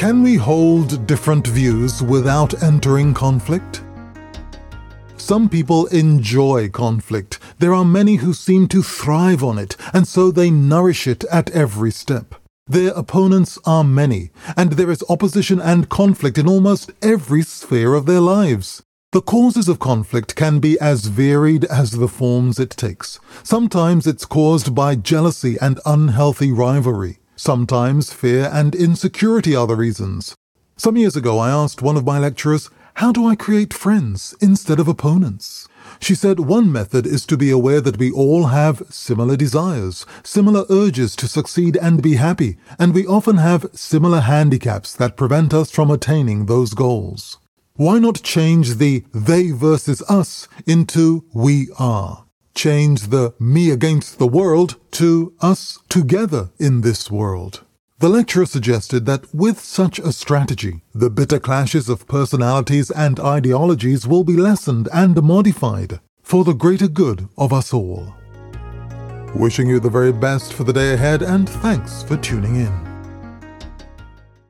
Can we hold different views without entering conflict? Some people enjoy conflict. There are many who seem to thrive on it, and so they nourish it at every step. Their opponents are many, and there is opposition and conflict in almost every sphere of their lives. The causes of conflict can be as varied as the forms it takes. Sometimes it's caused by jealousy and unhealthy rivalry. Sometimes fear and insecurity are the reasons. Some years ago, I asked one of my lecturers, How do I create friends instead of opponents? She said one method is to be aware that we all have similar desires, similar urges to succeed and be happy, and we often have similar handicaps that prevent us from attaining those goals. Why not change the they versus us into we are? Change the me against the world to us together in this world. The lecturer suggested that with such a strategy, the bitter clashes of personalities and ideologies will be lessened and modified for the greater good of us all. Wishing you the very best for the day ahead and thanks for tuning in.